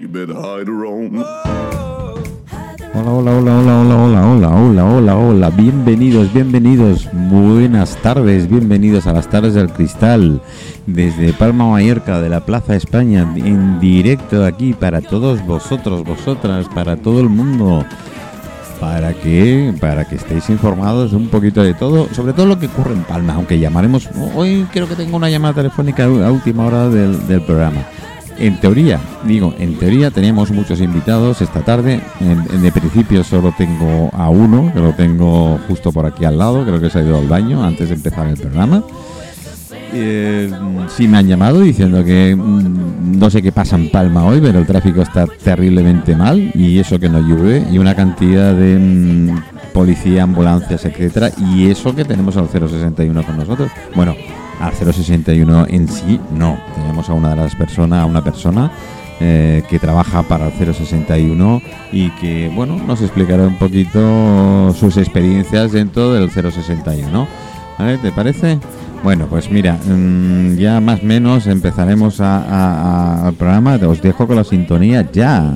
You better hide around. Hola, hola, hola, hola, hola, hola, hola, hola, hola, hola. Bienvenidos, bienvenidos. Buenas tardes, bienvenidos a las tardes del cristal. Desde Palma Mallorca, de la Plaza España, en directo aquí para todos vosotros, vosotras, para todo el mundo. Para que, para que estéis informados un poquito de todo, sobre todo lo que ocurre en Palma, aunque llamaremos, hoy creo que tengo una llamada telefónica a última hora del programa. En teoría, digo, en teoría teníamos muchos invitados esta tarde. En, en de principio solo tengo a uno, que lo tengo justo por aquí al lado, creo que se ha ido al baño antes de empezar el programa. Eh, sí me han llamado diciendo que mm, no sé qué pasa en Palma hoy, pero el tráfico está terriblemente mal y eso que no llueve y una cantidad de mm, policía, ambulancias, etcétera y eso que tenemos al 061 con nosotros. Bueno, al 061 en sí no, tenemos a una de las personas, a una persona eh, que trabaja para el 061 y que bueno nos explicará un poquito sus experiencias dentro del 061. ¿Vale? ¿Te parece? Bueno, pues mira, mm, ya más o menos empezaremos al programa. Os dejo con la sintonía ya.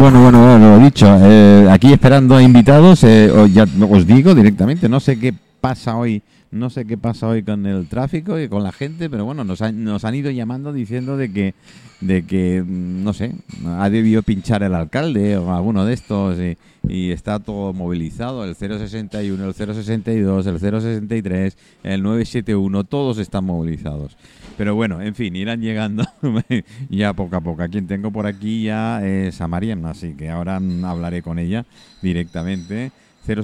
Bueno, bueno, bueno, lo dicho. eh, aquí esperando a invitados, eh, ya os digo directamente, no sé qué pasa hoy, no sé qué pasa hoy con el tráfico y con la gente, pero bueno, nos han, nos han ido llamando diciendo de que, de que, mm, no sé, ha debido pinchar el alcalde o alguno de estos y, está todo movilizado, el 061, el 062, el 063, el 971, todos están movilizados. Pero bueno, en fin, irán llegando ya poco a poco. A quien tengo por aquí ya es a Mariam, así que ahora hablaré con ella directamente.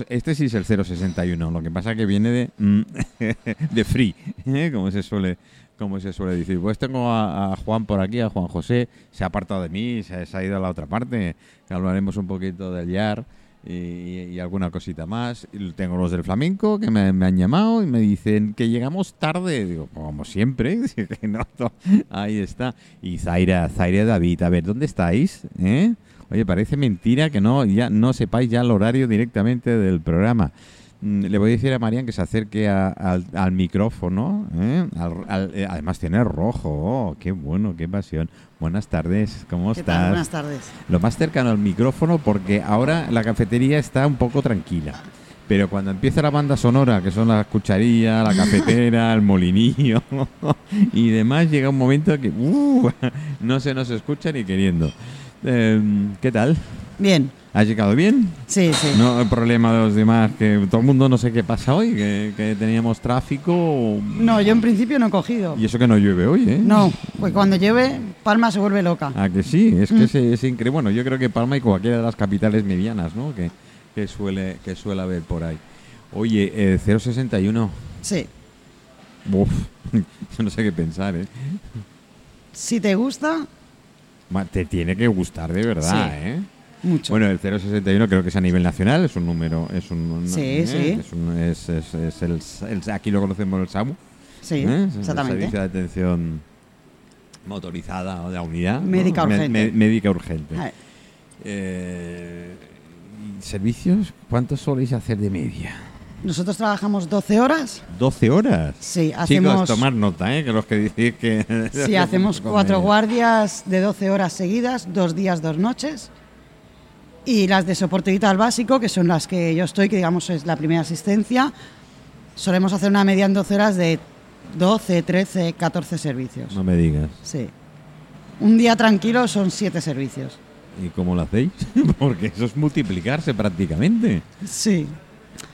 Este sí es el 061, lo que pasa que viene de, mm, de free, ¿eh? como se suele como se suele decir. Pues tengo a, a Juan por aquí, a Juan José, se ha apartado de mí, se, se ha ido a la otra parte, hablaremos un poquito del YAR y, y alguna cosita más. Y tengo los del flamenco que me, me han llamado y me dicen que llegamos tarde. Digo, como siempre. Ahí está. Y Zaira, Zaira David, a ver, ¿dónde estáis? ¿Eh? Oye, parece mentira que no, ya no sepáis ya el horario directamente del programa. Mm, Le voy a decir a Marian que se acerque a- al, al micrófono. ¿eh? Al- al- eh, además tiene rojo. Oh, qué bueno, qué pasión. Buenas tardes, ¿cómo ¿Qué estás? tal? Buenas tardes. lo más cercano al micrófono porque ahora la cafetería está un poco tranquila. Pero cuando empieza la banda sonora, que son las cucharillas, la cafetera, el molinillo y demás, llega un momento que uh, no se nos escucha ni queriendo. Eh, ¿Qué tal? Bien, ¿Has llegado bien? sí, sí. No el problema de los demás, que todo el mundo no sé qué pasa hoy, que, que teníamos tráfico No, yo en principio no he cogido. y eso que no llueve hoy, ¿eh? No, pues cuando llueve, Palma se vuelve loca. Ah, que sí, es que Mm. es, es increíble. Bueno, yo creo que Palma y cualquiera de las capitales medianas, ¿no? Que, que suele que suele haber por ahí. Oye, eh, 061. Sí. Uf, yo no sé qué pensar, ¿eh? Si te gusta, Te tiene que gustar de verdad, Sí. ¿eh? mucho. Bueno, el 061 creo que es a nivel nacional, es un número, es un... Sí, ¿eh? sí. Es, un- es- es- es el, el- aquí lo conocemos el SAMU, sí, ¿eh? El exactamente. Servicio de Atención Motorizada o de la unidad. Médica urgente. me- médica urgente. Ay, Eh, ¿y ¿Servicios? ¿Cuántos soléis hacer de media? Nosotros trabajamos 12 horas. 12 horas. Sí, Chicos, hacemos, tomar nota, ¿eh? Que los que decís que... sí, hacemos cuatro guardias de 12 horas seguidas, dos días, dos noches. Y las de soporte vital básico, que son las que yo estoy, que digamos es la primera asistencia, solemos hacer una media en 12 horas de 12, 13, 14 servicios. No me digas. Sí. Un día tranquilo son 7 servicios. ¿Y cómo lo hacéis? Porque eso es multiplicarse prácticamente. Sí.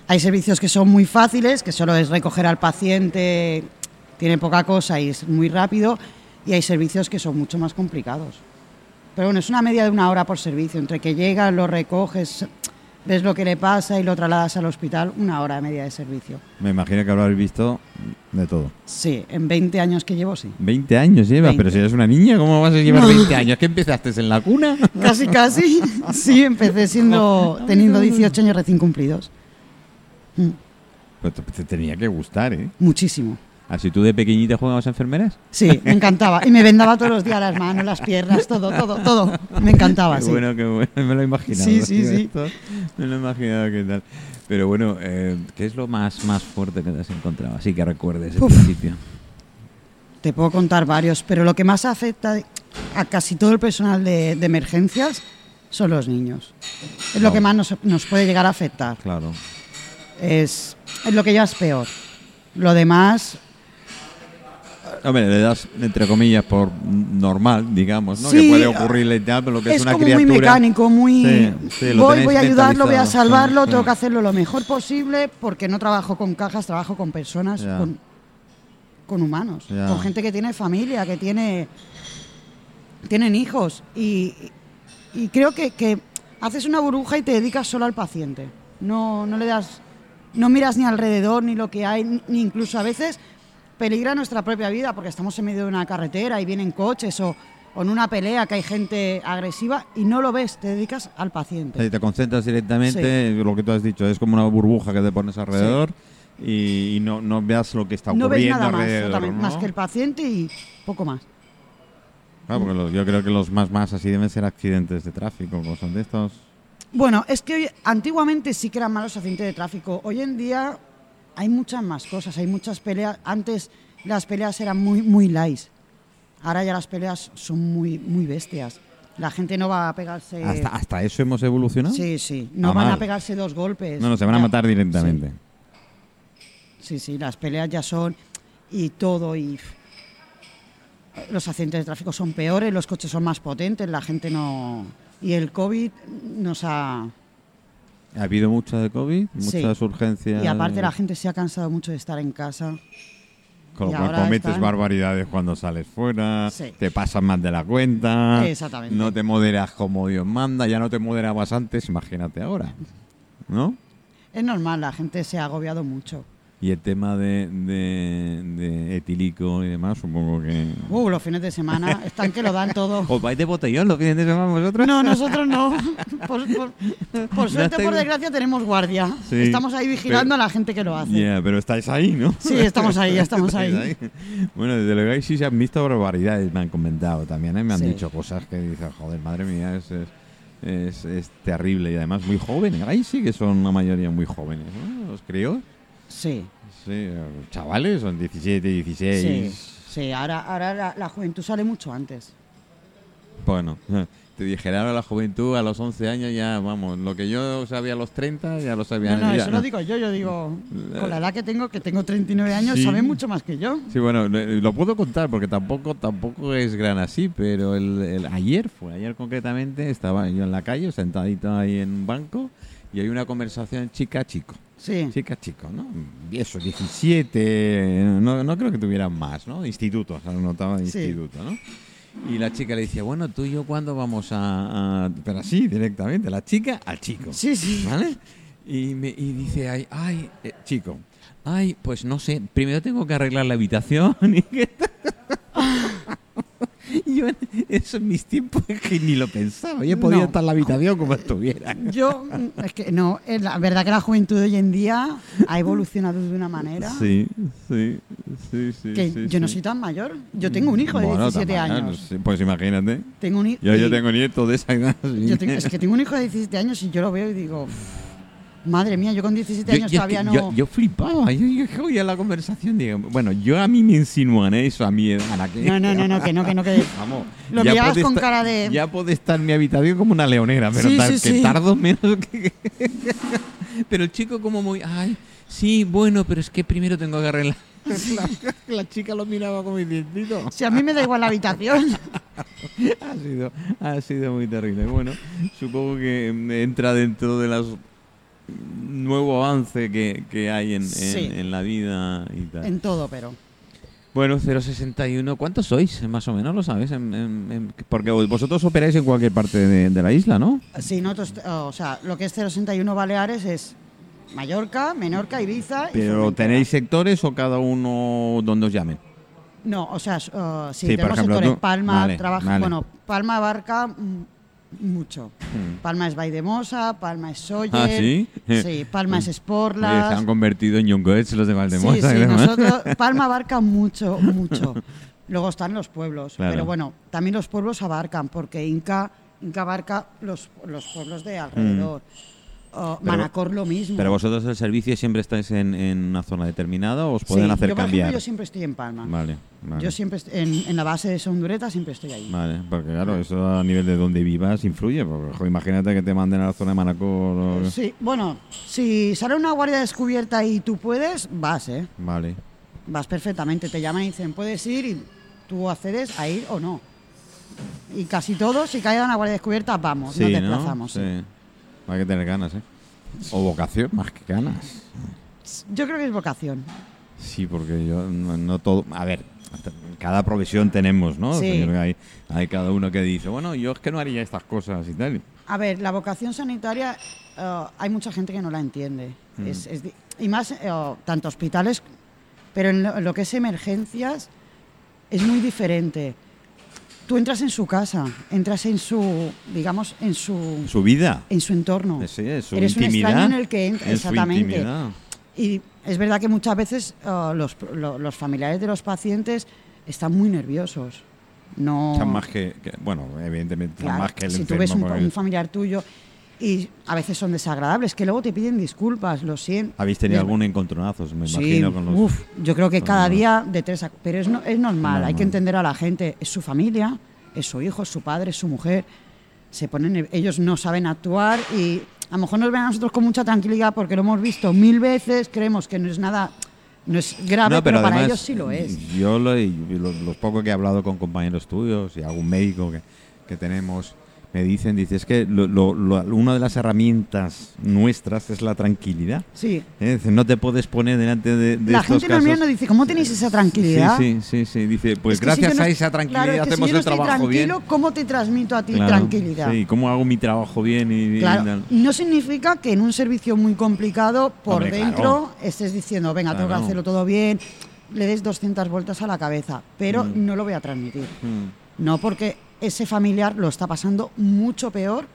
Hay servicios que son muy fáciles, que solo es recoger al paciente, tiene poca cosa y es muy rápido, y hay servicios que son mucho más complicados. Pero bueno, es una media de una hora por servicio, entre que llegas, lo recoges, ves lo que le pasa y lo trasladas al hospital, una hora y media de servicio. Me imagino que habrás visto de todo. Sí, en 20 años que llevo, sí. 20 años llevas, 20. pero si eres una niña, ¿cómo vas a llevar No. 20 años? ¿Qué empezaste en la cuna? Casi, casi. Sí, empecé siendo teniendo 18 años recién cumplidos. Mm, Pues te, te tenía que gustar, ¿eh? Muchísimo. Así tú de pequeñita jugabas a enfermeras. Sí, me encantaba. Y me vendaba todos los días las manos, las piernas, todo, todo, todo. Me encantaba, Qué sí. bueno, qué bueno. Me lo he imaginado. Sí, sí, sí. Esto, Me lo he imaginado qué tal. Pero bueno, eh, ¿qué es lo más, más fuerte que te has encontrado? Así que recuerdes el Uf. principio. Te puedo contar varios, pero lo que más afecta a casi todo el personal de, de emergencias son los niños. Es lo Wow. que más nos, nos puede llegar a afectar. Claro. Es, es lo que ya es peor. Lo demás, Hombre, le das, entre comillas, por normal, digamos, ¿no? Sí, que puede ocurrirle y tal, pero lo que es, es una como criatura... muy mecánico, muy... Sí, sí, lo voy, voy a ayudarlo, voy a salvarlo, tengo que hacerlo lo mejor posible porque no trabajo con cajas, trabajo con personas, con, con humanos, Ya. con gente que tiene familia, que tiene tienen hijos y, y creo que, que haces una burbuja y te dedicas solo al paciente. No, no le das, no miras ni alrededor ni lo que hay, ni incluso a veces peligra nuestra propia vida porque estamos en medio de una carretera y vienen coches o, o en una pelea que hay gente agresiva y no lo ves, te dedicas al paciente. Sí, te concentras directamente, lo que tú has dicho, es como una burbuja que te pones alrededor y, y no, no veas lo que está No ves ocurriendo nada más, alrededor. totalmente, ¿no? más que el paciente y poco más. Claro, porque los- yo creo que los más más así deben ser accidentes de tráfico, cosas de estos. Bueno, es que hoy- antiguamente sí que eran malos accidentes de tráfico. Hoy en día hay muchas más cosas, hay muchas peleas. Antes las peleas eran muy, muy light. Ahora ya las peleas son muy, muy bestias. La gente no va a pegarse. ¿Hasta, hasta eso hemos evolucionado? Sí, sí. No Ah, van mal. a pegarse dos golpes. No, no, se van a Ya. matar directamente. Sí, sí, las peleas ya son y todo y los accidentes de tráfico son peores, los coches son más potentes, la gente no y el COVID nos ha Ha habido mucha de COVID, Sí. muchas urgencias. y aparte la gente se ha cansado mucho de estar en casa. Con lo cual cometes están- barbaridades cuando sales fuera, Sí. te pasas más de la cuenta, Exactamente. no te moderas como Dios manda, ya no te moderabas antes, imagínate ahora, ¿no? Es normal, la gente se ha agobiado mucho. Y el tema de, de, de etílico y demás, supongo que... Uh, los fines de semana están que lo dan todo. ¿Os vais de botellón los fines de semana vosotros? No, nosotros no. Por, por- por suerte, por desgracia, tenemos guardia. Sí, estamos ahí vigilando a la gente que lo hace. Ya, pero estáis ahí, ¿no? Sí, estamos ahí, ya estamos ahí. Bueno, desde luego ahí sí se han visto barbaridades, me han comentado también, ¿eh? me han Sí. dicho cosas que dicen, joder, madre mía, es, es, es- es terrible y además muy jóvenes. Ahí sí que son la mayoría muy jóvenes, ¿no? Los críos, Sí, sí, chavales, son 17, 16. sí. Sí, ahora, ahora la, la juventud sale mucho antes. Bueno, te dijera ahora la juventud a los 11 años ya, vamos, lo que yo sabía a los 30 ya lo sabía. No, no, ya, eso ¿no? lo digo yo, yo digo, con la edad que tengo, que tengo 39 años, Sí. saben mucho más que yo. Sí, bueno, le- lo puedo contar porque tampoco tampoco es gran así, pero el, el- ayer fue, ayer concretamente estaba yo en la calle sentadito ahí en un banco y hay una conversación chica-chico. Sí, Chica-chico, ¿no? Eso, 17, no, no creo que tuvieran más, ¿no? Instituto, o sea, notaba de Sí. instituto, ¿no? Y la chica le decía, bueno, tú y yo cuándo vamos a, a-?" Pero así, directamente, la chica al chico. sí, sí. ¿Vale? Y, me, y dice, ay, ay eh, chico, ay, pues no sé, primero tengo que arreglar la habitación. y que- Y yo en, eso en mis tiempos es que ni lo pensaba. Yo podía No. estar en la habitación como estuviera. Yo, mm, es que no, es la verdad que la juventud de hoy en día ha evolucionado de una manera Sí, sí, sí, sí. que sí, yo no soy tan mayor. Yo tengo un hijo de Bueno, 17 también, años. Pues imagínate. Tengo un Yo, yo tengo nietos de esa edad. yo tengo- es que tengo un hijo de 17 años y yo lo veo y digo, madre mía, yo con 17 Yo- años yo- todavía no. yo, yo flipaba, yo, oía la conversación, digo, bueno, yo a mí me insinúan eso a mi edad. ¿a? No, no, no, no, que no, que no, que. Vamos, Lo mirabas con estar- cara de- Ya puede estar en mi habitación como una leonera, pero Sí, que sí. tardo menos que... pero el chico como muy... Ay, sí, bueno, pero es que primero tengo que arreglar... La, la chica lo miraba como diciendo... Si a mí me da igual la habitación. Ha sido, ha sido muy terrible. Bueno, supongo que mm, entra dentro de las nuevo avance que, que hay en, en- Sí. en la vida y tal. en todo, pero. Bueno, 061, ¿cuántos sois? Más o menos, ¿lo sabes? En- porque vosotros operáis en cualquier parte de, de la isla, ¿no? Sí, nosotros, o sea, lo que es 061 Baleares es Mallorca, Menorca, Ibiza. y Pero. ¿tenéis sectores o cada uno donde os llamen? No, o sea, uh, sí, Sí, por tenemos ejemplo, sectores. Palma vale, trabaja. vale. Bueno, Palma abarca mm, mucho. Mm. Palma es Vaidemosa, Palma es Soller. Ah, ¿sí? Sí, Palma es Oye, Sportlas. se han convertido en Young Goetz los de Valdemosa. Sí, sí, nosotros, Palma abarca mucho, mucho. Luego están los pueblos, Claro. pero bueno, también los pueblos abarcan, porque Inca, Inca abarca los, los pueblos de alrededor. Oh. Pero- Manacor lo mismo. Pero vosotros el servicio siempre estáis en, en una zona determinada o os Sí, pueden hacer yo, por cambiar. ejemplo, yo siempre estoy en Palma. Vale, vale. Yo siempre en, en la base de Sondureta siempre estoy ahí. Vale, porque claro, eso a nivel de donde vivas influye. Porque, jo, imagínate que te manden a la zona de Manacor. o- Sí, bueno, si sale una guardia descubierta y tú puedes, vas, ¿eh? Vale. Vas perfectamente. Te llaman y dicen, puedes ir y tú accedes a ir o no. Y casi todos, si cae una guardia descubierta, vamos, Sí, nos ¿no? desplazamos. sí. Sí. Hay que tener ganas, ¿eh? O vocación, más que ganas. Yo creo que es vocación. Sí, porque yo no, no todo. A ver, cada profesión tenemos, ¿no? Sí. Hay, hay cada uno que dice, bueno, yo es que no haría estas cosas y tal. A ver, la vocación sanitaria, eh, hay mucha gente que no la entiende. Mm. Es- es y más, eh, tanto hospitales, pero en lo, en lo que es emergencias, es muy diferente. Tú entras en su casa, entras en su, digamos, en su, Su vida. en su entorno. Sí, es su Eres un extraño en el que entra, es su exactamente. Y es verdad que muchas veces eh, los, lo- los familiares de los pacientes están muy nerviosos. No, Están más que, que- bueno, evidentemente están más que el si tú enfermo. ves un, un familiar tuyo y a veces son desagradables, que luego te piden disculpas, lo siento. Habéis tenido Les- algún encontronazos, me Sí, imagino, con los. uf, yo creo que cada los- día de tres a- Pero es, no- es normal, hay Normal. que entender a la gente. Es su familia, es su hijo, es su padre, es su mujer. Se ponen, ellos no saben actuar y a lo mejor nos ven a nosotros con mucha tranquilidad porque lo hemos visto mil veces, creemos que no es nada, no es grave, No, pero, para además, ellos sí lo es. Yo lo, los, los pocos que he hablado con compañeros tuyos y algún médico que, que tenemos me dicen, dice, es que lo- lo- lo- una de las herramientas nuestras es la tranquilidad. Sí. ¿eh? Dice, No te puedes poner delante de, de La estos gente casos. y nos dice, ¿cómo tenéis esa tranquilidad? Sí, sí, sí, sí. Dice, pues Es que si gracias yo no- a esa tranquilidad claro, es que hacemos si yo no el trabajo estoy bien. tranquilo, ¿cómo te transmito a ti Claro, tranquilidad? Sí, ¿cómo hago mi trabajo bien? Y, y Claro, tal? no significa que en un servicio muy complicado por Hombre, dentro estés diciendo, venga, tengo que hacerlo todo bien, le des 200 vueltas a la cabeza, pero Mm. no lo voy a transmitir. Mm. No porque ese familiar lo está pasando mucho peor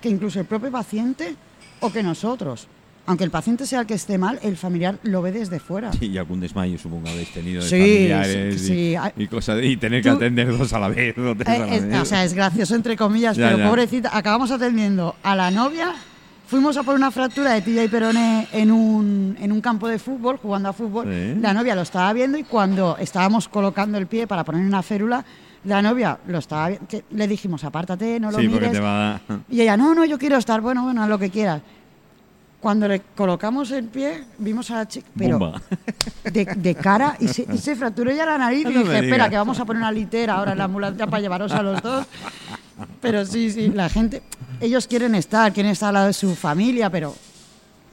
que incluso el propio paciente o que nosotros. Aunque el paciente sea el que esté mal, el familiar lo ve desde fuera. Sí, y algún desmayo supongo habéis tenido de Sí, familiares sí, y, y cosas de- y tener que Tú- atender dos a la vez. tres Eh, a la es- vez. o sea, es gracioso entre comillas, Ya, pero ya. pobrecita, acabamos atendiendo a la novia, fuimos a por una fractura de tibia y peroné en un, en un campo de fútbol, jugando a fútbol. La novia lo estaba viendo y cuando estábamos colocando el pie para poner una férula, la novia lo estaba le dijimos, apártate, no lo sí, mires. te va a. Y ella, no, no, yo quiero estar, bueno, bueno, lo que quieras. Cuando le colocamos el pie, vimos a la chica, pero de, de cara y se, y se fracturó ya la nariz No y dije, espera, digas. que vamos a poner una litera ahora en la ambulancia para llevaros a los dos. Pero sí, sí, la gente, ellos quieren estar, quieren estar al lado de su familia, pero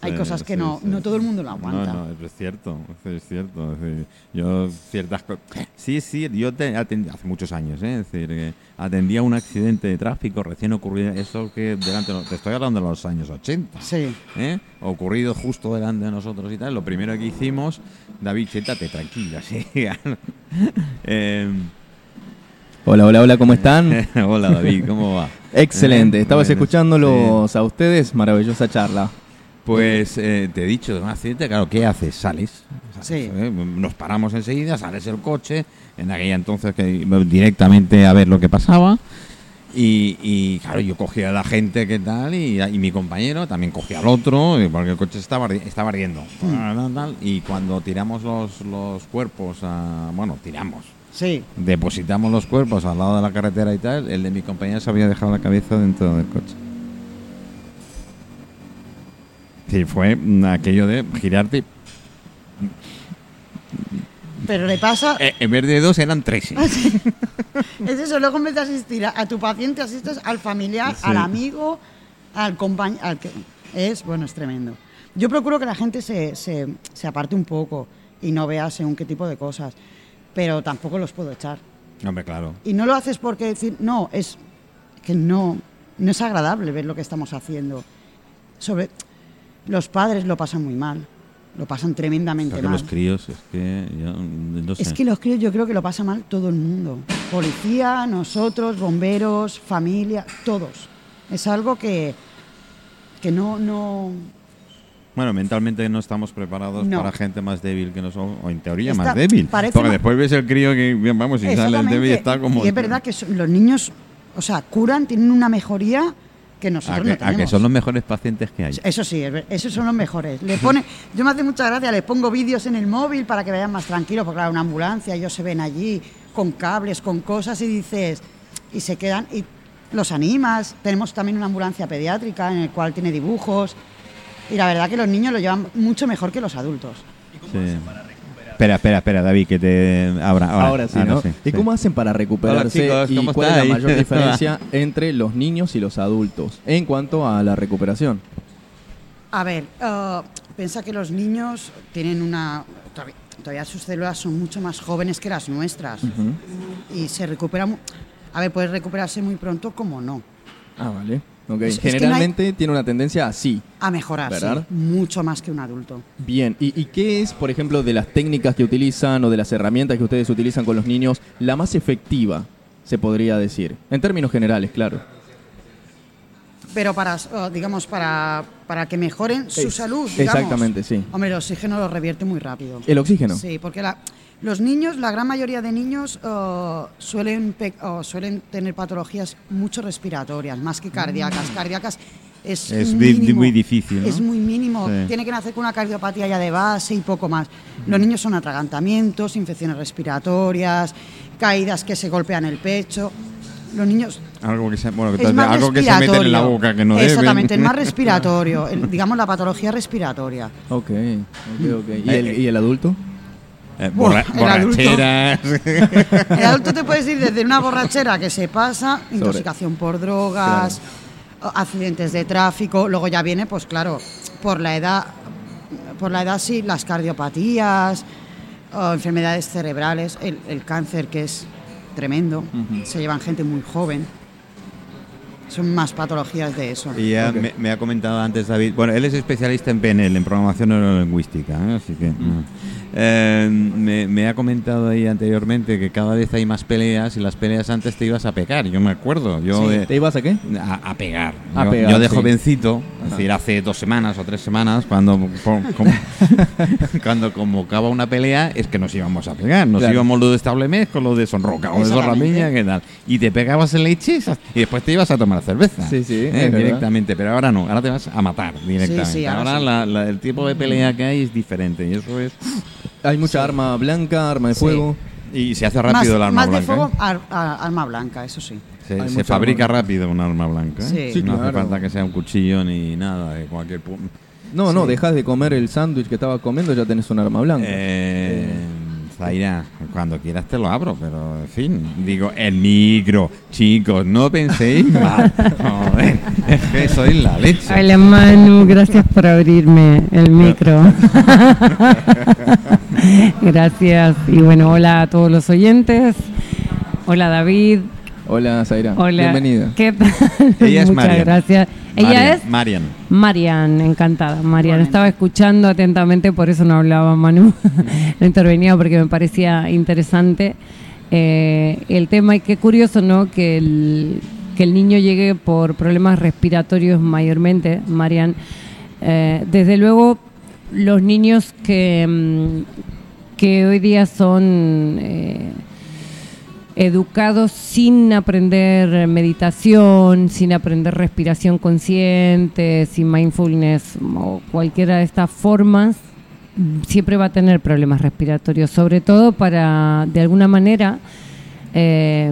hay cosas que sí, no, sí. no todo el mundo lo aguanta. No, no, es cierto, es cierto. es decir, yo ciertas cosas... Sí, sí, yo te atendí hace muchos años, ¿eh? es decir, que atendía un accidente de tráfico recién ocurrido, eso que delante, te estoy hablando de los años 80. Sí, ¿eh? ocurrido justo delante de nosotros y tal. Lo primero que hicimos, David, siéntate tranquila, sí. Eh, Hola, hola, hola, ¿cómo están? hola David, ¿cómo va? Excelente, Eh, estabas bueno, escuchándolos a ustedes, maravillosa charla. Pues eh, te he dicho, de un accidente, claro, ¿qué haces? Sales. sales, Sí. ¿eh? Nos paramos enseguida, sales el coche, en aquella entonces que directamente a ver lo que pasaba. Y, y, claro, yo cogía a la gente que tal, y, y mi compañero también cogía al otro, porque el coche estaba, estaba ardiendo. Tal, Y cuando tiramos los, los cuerpos, a, bueno, tiramos, sí. depositamos los cuerpos al lado de la carretera y tal, el de mi compañero se había dejado la cabeza dentro del coche. Sí, fue mm, aquello de girarte. Pero le pasa, eh, en vez de dos eran tres. ¿eh? es eso, luego en vez de asistir a, a tu paciente, asistes al familiar, Sí. al amigo, al compañero, que es, bueno, es tremendo. Yo procuro que la gente se, se, se aparte un poco y no vea según qué tipo de cosas. pero tampoco los puedo echar. Hombre, claro. Y no lo haces porque decir, no, es que no, no es agradable ver lo que estamos haciendo. Sobre los padres lo pasan muy mal, lo pasan tremendamente Porque mal. los críos, es que yo no sé. Es que los críos yo creo que lo pasa mal todo el mundo. Policía, nosotros, bomberos, familia, todos. Es algo que, que no, no... Bueno, mentalmente no estamos preparados No. para gente más débil que nosotros, o en teoría más débil. Porque después ves el crío que, vamos, y sale el débil y está como... Y es verdad que los niños, o sea, curan, tienen una mejoría que a nosotros que, no a tenemos. que son los mejores pacientes que hay. Eso sí, esos son los mejores. Le pone, yo me hace mucha gracia, les pongo vídeos en el móvil para que vayan más tranquilos, porque claro, una ambulancia, ellos se ven allí con cables, con cosas y dices, y se quedan, y los animas. Tenemos también una ambulancia pediátrica en el cual tiene dibujos. Y la verdad que los niños lo llevan mucho mejor que los adultos. Sí. Espera, espera, espera, David, que te... Ahora, ahora, Ahora, sí, ¿no? ¿Y sí. cómo hacen para recuperarse? Hola, chicos, ¿Y ¿cómo cuál es la mayor diferencia entre los niños y los adultos en cuanto a la recuperación? A ver, eh, piensa que los niños tienen una... Todavía, todavía sus células son mucho más jóvenes que las nuestras. Y se recuperan... A ver, puede recuperarse muy pronto como no. Ah, vale. Ok. Es- es que no hay- Generalmente tiene una tendencia así. A mejorar, mucho más que un adulto. Bien, ¿Y, ¿y qué es, por ejemplo, de las técnicas que utilizan o de las herramientas que ustedes utilizan con los niños, la más efectiva, se podría decir? En términos generales, claro. Pero para, digamos, para, para que mejoren su salud, digamos. exactamente, sí. Hombre, el oxígeno lo revierte muy rápido. ¿El oxígeno? Sí, porque la- los niños, la gran mayoría de niños eh, suelen, suelen tener patologías mucho respiratorias, más que cardíacas. Cardíacas es, Es mínimo, muy difícil, ¿no? Es muy mínimo. Sí. Tiene que nacer con una cardiopatía ya de base y poco más. Los niños son atragantamientos, infecciones respiratorias, caídas que se golpean el pecho. Los niños Algo que se, bueno, algo que se meten en la boca que no deben. Exactamente, es más respiratorio. el- digamos la patología respiratoria. Ok, ok, ok. ¿Y Eh, el, y el adulto? Eh, borra- Buah, el adulto. borracheras. El adulto te puedes ir desde una borrachera que se pasa, intoxicación por drogas, accidentes de tráfico, luego ya viene, pues claro, por la edad, por la edad sí, las cardiopatías, o enfermedades cerebrales, el, el cáncer que es tremendo, se llevan gente muy joven. Son más patologías de eso. Y ya me, me ha comentado antes David, bueno, él es especialista en PNL, en programación neurolingüística, ¿eh? así que... Eh, me, me ha comentado ahí anteriormente que cada vez hay más peleas y las peleas antes te ibas a pegar, yo me acuerdo, yo de- ¿Te ibas a qué? a, a pegar. A yo, pegar, yo de sí. jovencito, es decir, hace dos semanas o tres semanas, cuando, cuando convocaba una pelea, es que nos íbamos a pegar. Nos Claro. íbamos lo de establemés con lo de sonroca o de zorramiña, ¿qué tal? Y te pegabas en leches y después te ibas a tomar cerveza. Sí, sí, ¿eh? directamente. Pero ahora no, ahora te vas a matar directamente. sí, ahora ahora sí. la- la- el tipo de pelea que hay es diferente y eso es. Hay mucha arma blanca, arma de Sí. fuego. Y se hace rápido más, el arma más blanca. de fuego, ¿eh? ar- arma blanca, eso sí. Se, fabrica arma. rápido un arma blanca. ¿eh? Sí. Sí, no hace claro. falta que sea un cuchillo ni nada de cualquier. pu- No, no, dejas de comer el sándwich que estaba comiendo, ya tenés un arma blanca. Eh, Zaira, cuando quieras te lo abro, pero en fin, digo, el micro, chicos, no penséis mal. Joder, es que soy la leche. Hola Manu, gracias por abrirme el micro. gracias. Y bueno, hola a todos los oyentes. Hola David. Hola, Zaira. Hola. Bienvenida. ¿Qué tal? Ella es Muchas Marian. gracias. Ella Marian, es Marian. Marian, encantada. Marian, estaba escuchando atentamente, por eso no hablaba Manu. no intervenía porque me parecía interesante eh, el tema y qué curioso, ¿no? Que el, que el niño llegue por problemas respiratorios mayormente, Marian. Eh, desde luego, los niños que, mm, que hoy día son... eh, educados sin aprender meditación, sin aprender respiración consciente, sin mindfulness o cualquiera de estas formas, siempre va a tener problemas respiratorios, sobre todo para, de alguna manera, eh,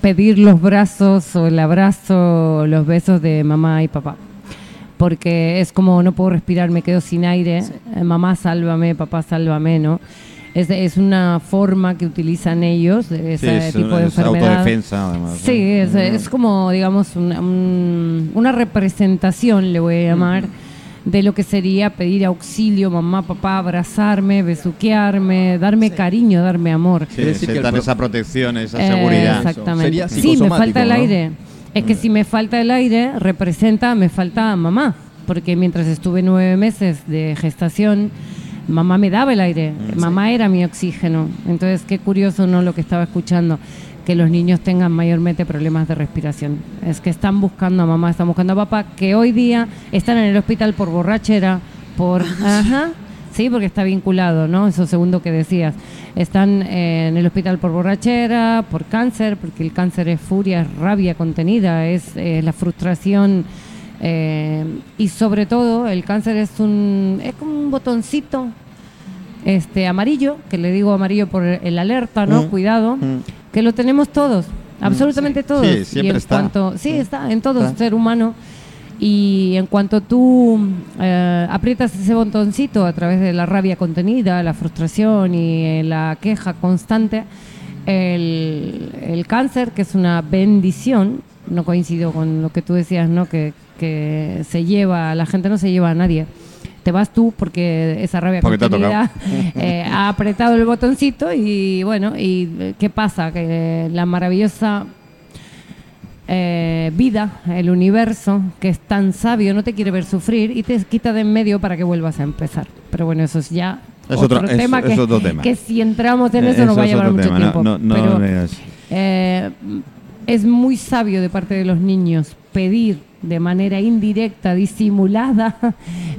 pedir los brazos o el abrazo, los besos de mamá y papá. Porque es como no puedo respirar, me quedo sin aire, eh, mamá sálvame, papá sálvame, ¿no? Es, es una forma que utilizan ellos, de Sí, ese es, tipo de es enfermedad. autodefensa, además. Sí, es, es como, digamos, una, un- una representación, le voy a llamar, de lo que sería pedir auxilio, mamá, papá, abrazarme, besuquearme, darme cariño, darme amor. Sí, Quiere decir que el esa protección, esa Eh, seguridad. Exactamente. Sería sí, me falta el ¿no? Es que si me falta el aire, representa, me falta mamá. Porque mientras estuve nueve meses de gestación, mamá me daba el aire. Mamá era mi oxígeno. Entonces, qué curioso, ¿no? Lo que estaba escuchando. Que los niños tengan mayormente problemas de respiración. Es que están buscando a mamá, están buscando a papá, que hoy día están en el hospital por borrachera, por. Ajá. Sí, porque está vinculado, ¿no? Eso segundo que decías. Están eh, en el hospital por borrachera, por cáncer, porque el cáncer es furia, es rabia contenida, es eh, la frustración. eh, y sobre todo, el cáncer es un es como un botoncito este amarillo, que le digo amarillo por el alerta, ¿no? Mm. Cuidado, Mm. que lo tenemos todos, absolutamente todos. Sí, y siempre en está. cuanto, sí, está en todo Está. ser humano. Y en cuanto tú eh, aprietas ese botoncito a través de la rabia contenida, la frustración y eh, la queja constante, el, el cáncer, que es una bendición, no coincido con lo que tú decías, ¿no? Que, que se lleva, la gente no se lleva a nadie. Te vas tú porque esa rabia Porque contenida eh, ha apretado el botoncito y bueno, ¿y qué pasa? Que la maravillosa eh, vida, el universo, que es tan sabio, no te quiere ver sufrir y te quita de en medio para que vuelvas a empezar. Pero bueno, eso es ya Es otro, otro- es- tema, es que, otro tema. que si entramos en Eh, eso nos va a es llevar mucho tema, tiempo. no- no Pero, eh, es muy sabio de parte de los niños pedir de manera indirecta, disimulada,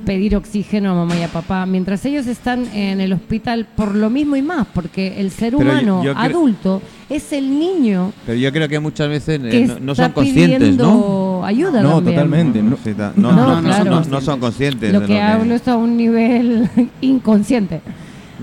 pedir oxígeno a mamá y a papá, mientras ellos están en el hospital por lo mismo y más, porque el ser Pero humano yo adulto es el niño Pero yo creo que muchas veces eh, que no, no está son conscientes, ¿no? ayuda No, también. totalmente. No, no, No, no, no, claro. no- no son conscientes. Lo de que hablo es a un nivel inconsciente.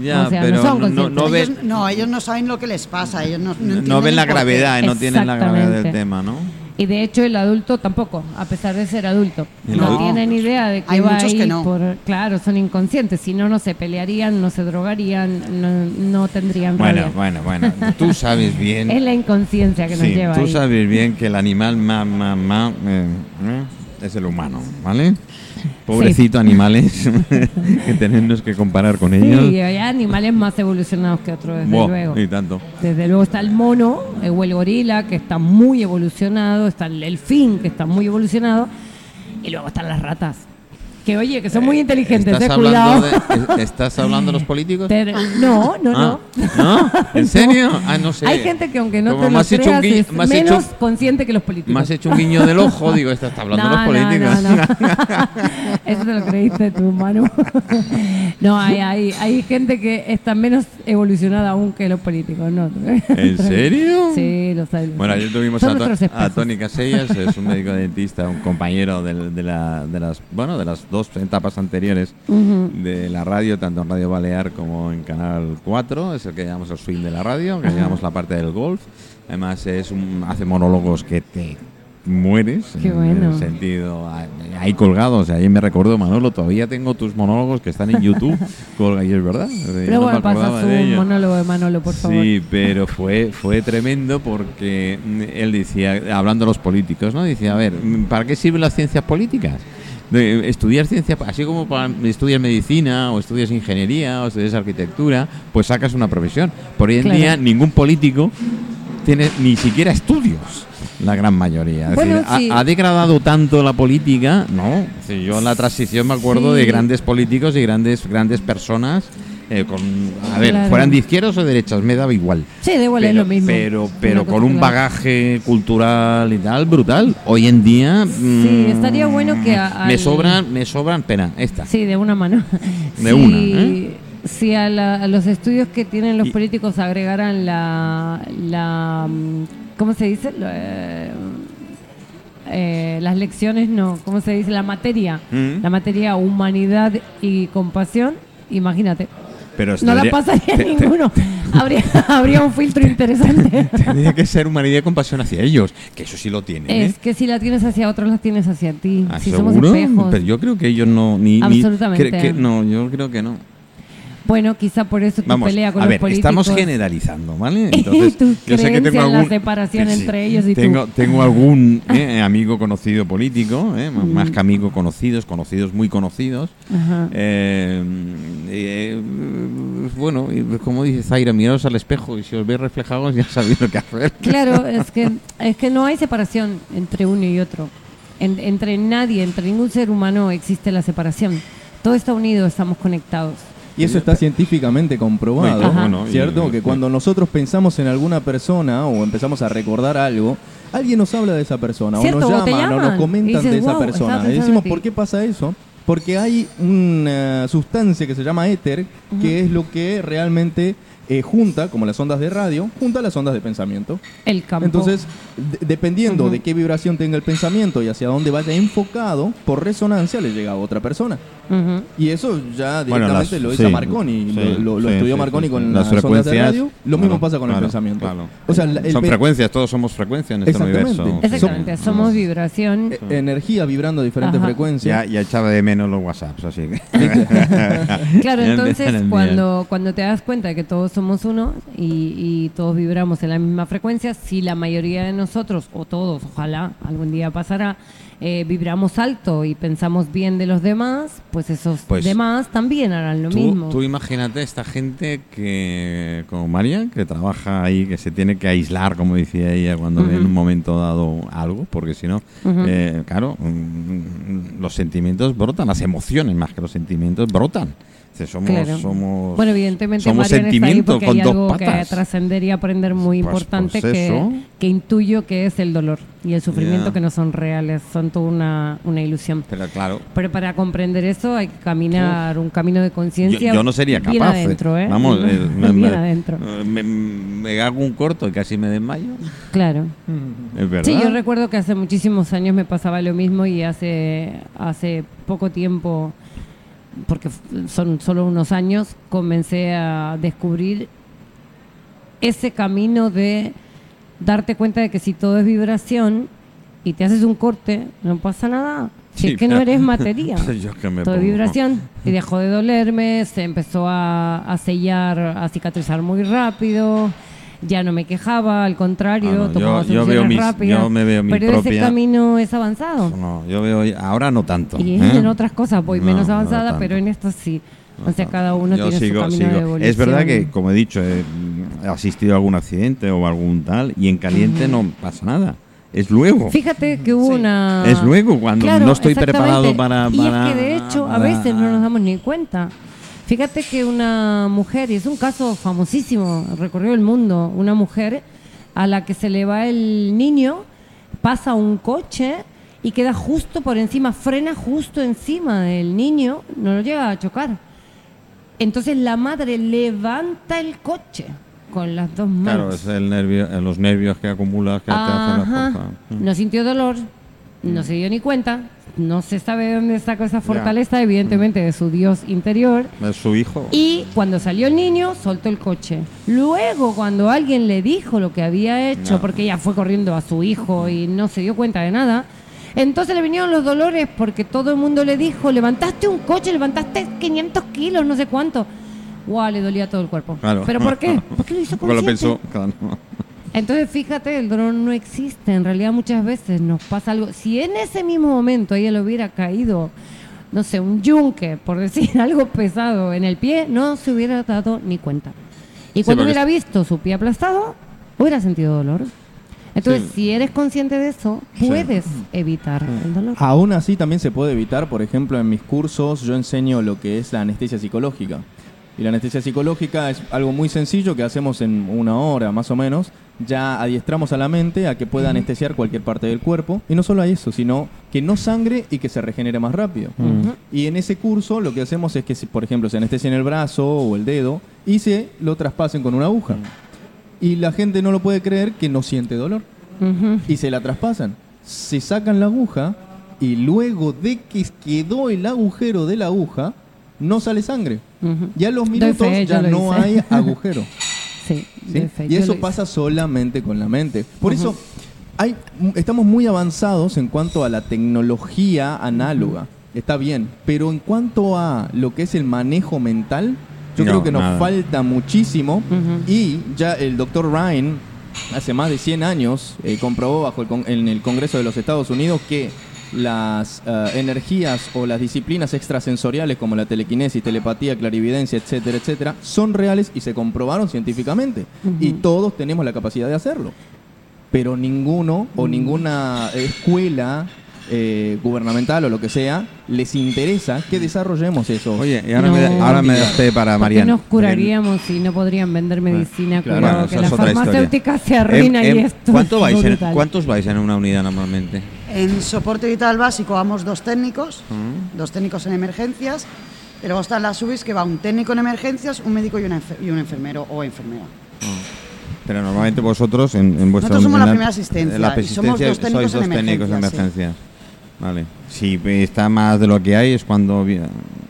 Ya, o sea, no pero son no, no, conscientes. no ellos, no, ellos no saben lo que les pasa, ellos no, no, ven la gravedad, no tienen la gravedad del tema, ¿no? Y de hecho el adulto tampoco, a pesar de ser adulto. No, tienen idea de que Hay va muchos ahí que no. por... Claro, son inconscientes. Si no, no se pelearían, no se drogarían, no, no tendrían Bueno, rabia. bueno, bueno. Tú sabes bien. Es la inconsciencia que nos Sí, lleva tú ahí. sabes bien que el animal más, más, más, eh, eh, es el humano, ¿vale? Pobrecito animales que tenemos que comparar con ellos. Sí, hay animales más evolucionados que otros, desde Buah, luego. y tanto. Desde luego está el mono o el gorila, que está muy evolucionado, está el delfín, que está muy evolucionado, y luego están las ratas. Que oye, que son muy inteligentes, ¿Estás eh, hablando, cuidado. de, ¿Estás hablando de los políticos? Pero- no, no, Ah, no. ¿No? ¿En serio? Ah, no sé. Hay gente que aunque no Como te lo creas es menos hecho- consciente que los políticos. Me has hecho un guiño del ojo, digo, esta está hablando de los políticos. No, no. Eso te lo creíste tú, Manu. no, hay, hay, hay gente que está menos evolucionada aún que los políticos, ¿no? ¿En serio? Sí, lo sabes. Bueno, ayer tuvimos a, a. Tony Casellas, es un médico dentista, un compañero de, la- de las bueno de las dos etapas anteriores Ujú. de la radio, tanto en Radio Balear como en Canal 4, es el que llamamos el swing de la radio, que Ajá. llamamos la parte del golf. Además es un, hace monólogos que te mueres Qué en bueno. el sentido ah, ahí colgados, ahí me recuerdo Manolo, todavía tengo tus monólogos que están en YouTube, y es verdad. Pero no bueno, acordaba pasa su de ello. monólogo de Manolo, por favor. Sí, pero fue, fue tremendo porque mm, él decía, hablando de los políticos, ¿no? Decía, a ver, ¿para qué sirven las ciencias políticas? De- estudiar ciencia, así como para estudias medicina o estudias ingeniería o estudias arquitectura, pues sacas una profesión. Por hoy en Claro. día ningún político tiene ni siquiera estudios, la gran mayoría. Es Bueno, decir, ha- sí. ha, degradado tanto la política, ¿no? Yo en la transición me acuerdo Sí. de grandes políticos y grandes, grandes personas. Eh, con, a ver, Claro. fueran de izquierdas o derechas, me daba igual. Sí, da igual, es lo mismo. pero, pero con un bagaje cultural y tal brutal. Hoy en día Sí, mm, estaría bueno que a- me al- sobran, me sobran pena esta. Sí, de una mano. De una, ¿eh? Si a, la- a los estudios que tienen los políticos agregaran la, la mm, ¿cómo se dice? Eh, eh, las lecciones, no, ¿cómo se dice? La materia, Mm. la materia humanidad y compasión, imagínate. Pero No la pasaría te- te- ninguno. habría, habría un filtro interesante. Tendría que ser humanidad y compasión hacia ellos, que eso sí lo tienen. ¿eh? es que si la tienes hacia otros, la tienes hacia ti. ¿Ah, si somos seguro? espejos. Pero yo creo que ellos no. Ni, ni- Absolutamente. que- no, yo creo que no. Bueno, quizá por eso tu Vamos, pelea con a los ver, políticos. estamos generalizando, ¿vale? Entonces, Tu yo sé que tengo en la algún separación Sí, entre ellos y tú. tengo, algún eh, amigo conocido político, eh, más que amigo conocidos, conocidos muy conocidos. Ajá. Eh, eh, bueno, y como dice Zaira, miraos al espejo y si os veis reflejados ya sabéis lo que hacer. Claro, es que, es que no hay separación entre uno y otro. En- entre nadie, entre ningún ser humano existe la separación. Todo está unido, estamos conectados. Y eso está científicamente comprobado, y- ¿cierto? que cuando nosotros pensamos en alguna persona o empezamos a recordar algo, alguien nos habla de esa persona o Cierto, nos llaman o nos comentan dices, de esa "Wow, persona. Y decimos, en ti". ¿por qué pasa eso? Porque hay una sustancia que se llama éter, que es lo que realmente eh, junta, como las ondas de radio, junta las ondas de pensamiento. El campo. Entonces, de- dependiendo de qué vibración tenga el pensamiento y hacia dónde vaya enfocado, por resonancia le llega a otra persona. Ujú. Y eso ya Bueno, directamente las- lo hizo sí, Marconi, sí, lo, lo- lo sí, estudió sí, Marconi sí, con las, Las ondas de frecuencias, radio. Lo mismo claro, pasa con claro, el pensamiento. claro. O sea, el Son frecuencias, todos somos frecuencia en este Exactamente. universo. Exactamente, Sí. somos vibración. eh, energía vibrando a diferentes Ajá. frecuencias. Ya, ya echaba de menos los WhatsApps, así que. Claro, entonces cuando, cuando te das cuenta de que todos somos uno y, y todos vibramos en la misma frecuencia, si la mayoría de nosotros, o todos, ojalá algún día pasará, eh, vibramos alto y pensamos bien de los demás, pues esos Pues, demás también harán lo Tú, mismo. tú imagínate esta gente que, como María, que trabaja ahí, que se tiene que aislar, como decía ella, cuando ve en un momento dado algo, porque si no, eh, claro, mm, los sentimientos brotan, las emociones más que los sentimientos brotan. Sea, somos, Claro. somos, bueno, evidentemente somos ahí sentimiento porque con hay dos algo que patas. trascender y aprender muy Pues- importante pues que, que intuyo que es el dolor y el sufrimiento Ya. que no son reales, son toda una, una ilusión. Pero claro, Pero para comprender eso hay que caminar un camino de yo, conciencia. yo no sería bien capaz. eh. adentro, ¿eh? Vamos, eh, me, bien adentro. eh, me- me hago un corto y casi me desmayo. Claro. Es verdad. Sí, yo recuerdo que hace muchísimos años me pasaba lo mismo y hace, hace poco tiempo, porque son solo unos años, comencé a descubrir ese camino de darte cuenta de que si todo es vibración y te haces un corte, no pasa nada. Si Sí, es que no eres materia. Yo que me todo es vibración. Y dejó de dolerme, se empezó a, a sellar, a cicatrizar muy rápido. Ya no me quejaba, al contrario, Ah, no, yo- tomaba yo veo soluciones mis- rápidas. yo me veo mi pero ese propia- camino es avanzado. No, yo veo, ahora no tanto. Y ¿eh? en otras cosas voy No, menos no avanzada, pero en esto sí. O sea, cada uno Yo tiene sigo- su camino sigo. de evolución. Es verdad que, como he dicho, he, asistido a algún accidente o algún tal, y en caliente no pasa nada. Es luego. Fíjate que hubo una... Es luego, cuando Claro, no estoy preparado para, Y para- es que de hecho a para- veces no nos damos ni cuenta. Fíjate que una mujer, y es un caso famosísimo, recorrió el mundo, una mujer a la que se le va el niño, pasa un coche y queda justo por encima, frena justo encima del niño, no lo llega a chocar. Entonces la madre levanta el coche con las dos manos. Claro, es el nervio, eh, los nervios que acumulas que te hacen Ajá. Mm. No sintió dolor, no se dio ni cuenta, no se sabe de dónde sacó esa fortaleza, evidentemente de su Dios interior. Es su hijo. Y cuando salió el niño, soltó el coche. Luego, cuando alguien le dijo lo que había hecho, No. porque ella fue corriendo a su hijo y no se dio cuenta de nada, entonces le vinieron los dolores porque todo el mundo le dijo, levantaste un coche, levantaste 500 kilos, no sé cuánto. Guau, le dolía todo el cuerpo. Claro. ¿Pero por qué? Porque lo hizo Porque lo consciente. pensó. claro. Entonces, fíjate, el dolor no existe. En realidad, muchas veces nos pasa algo. Si en ese mismo momento a ella le hubiera caído, no sé, un yunque, por decir algo pesado en el pie, no se hubiera dado ni cuenta. Y cuando hubiera visto su pie aplastado, hubiera sentido dolor. Entonces, Sí. si eres consciente de eso, puedes evitar el dolor. Aún así también se puede evitar, por ejemplo, en mis cursos yo enseño lo que es la anestesia psicológica. Y la anestesia psicológica es algo muy sencillo que hacemos en una hora más o menos. Ya adiestramos a la mente a que pueda anestesiar cualquier parte del cuerpo. Y no solo a eso, sino que no sangre y que se regenere más rápido. Y en ese curso lo que hacemos es que, si, por ejemplo, se anestesia en el brazo o el dedo y se lo traspasen con una aguja. Y la gente no lo puede creer que no siente dolor y se la traspasan. Se sacan la aguja y luego de que quedó el agujero de la aguja, no sale sangre. Ya a los minutos fe, ya lo no hice. hay agujero. Sí, ¿sí? fe, Y eso hice. pasa solamente con la mente. Por eso hay, estamos muy avanzados en cuanto a la tecnología análoga. Está bien, pero en cuanto a lo que es el manejo mental, Yo No, creo que nos nada. falta muchísimo y ya el doctor Ryan hace más de 100 años eh, comprobó bajo el con- en el Congreso de los Estados Unidos que las eh, energías o las disciplinas extrasensoriales como la telequinesis, telepatía, clarividencia, etcétera, etcétera, son reales y se comprobaron científicamente. Y todos tenemos la capacidad de hacerlo. Pero ninguno o ninguna escuela eh, gubernamental o lo que sea les interesa que desarrollemos eso. Oye, y ahora No. me, ahora me das para ¿Por qué Mariano. nos curaríamos si no podrían vender medicina? claro. Cuidado, Bueno, que se historia. arruina Em, y em, esto. ¿cuánto es vais en. ¿Cuántos vais en una unidad normalmente? En soporte vital básico vamos dos técnicos, Mm. dos técnicos en emergencias, y luego están las UBIs que va un técnico en emergencias, un médico y, una enfer- y un enfermero o enfermera. Pero normalmente vosotros en, en vuestra Nosotros somos la primera asistencia, en la y somos dos técnicos en dos técnicos en emergencias, sí. Vale. Si está más de lo que hay es cuando Sí,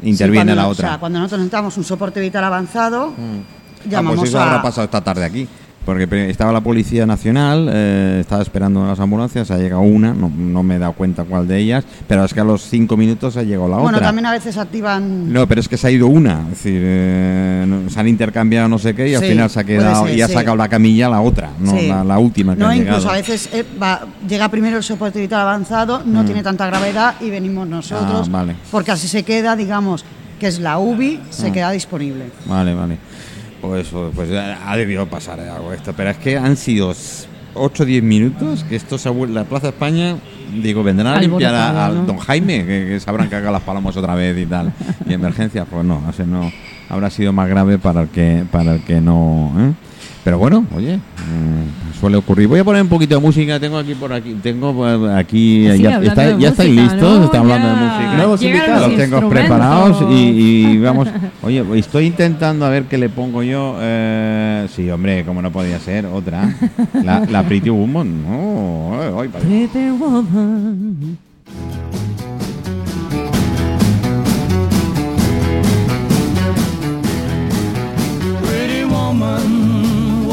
interviene cuando- la O otra. sea, cuando nosotros necesitamos un soporte vital avanzado, Ah, llamamos pues eso a... habrá pasado esta tarde aquí. Porque estaba la Policía Nacional, eh, estaba esperando las ambulancias, ha llegado una, no, no me he dado cuenta cuál de ellas, pero es que a los cinco minutos ha llegado la Bueno, otra. también a veces activan... No, pero es que se ha ido una, es decir, eh, no- se han intercambiado no sé qué y al final se ha quedado ser, y ha sí. sacado la camilla la otra, no Sí. la, la última que No, ha incluso llegado. a veces eh, va- llega primero el soporte vital avanzado, no tiene tanta gravedad y venimos nosotros, Mm. Ah, vale. porque así se queda, digamos, que es la UBI, se Ah. queda disponible. Vale, vale. Pues, pues eh, ha debido pasar algo esto. Pero es que han sido 8 o 10 minutos que esto se ha vuelto. La Plaza España, digo, vendrán a limpiar a, Alborotada, a ¿no? don Jaime, que, que sabrán cagar las palomas otra vez y tal. Y emergencias, pues no, o sea, no. Habrá sido más grave para el que, para el que no. ¿eh? Pero bueno, oye, mm, suele ocurrir. Voy a poner un poquito de música. Tengo aquí por aquí. Tengo por aquí. Ya está- ya estáis música, listos. ¿no? Está hablando de música. Nuevos llegaron invitados. los tengo preparados y, y vamos. Oye, estoy intentando a ver qué le pongo yo. Eh, sí, hombre, como no podía ser, otra. La, la Pretty Woman. Oh, ay, ay, padre. Pretty woman. Pretty woman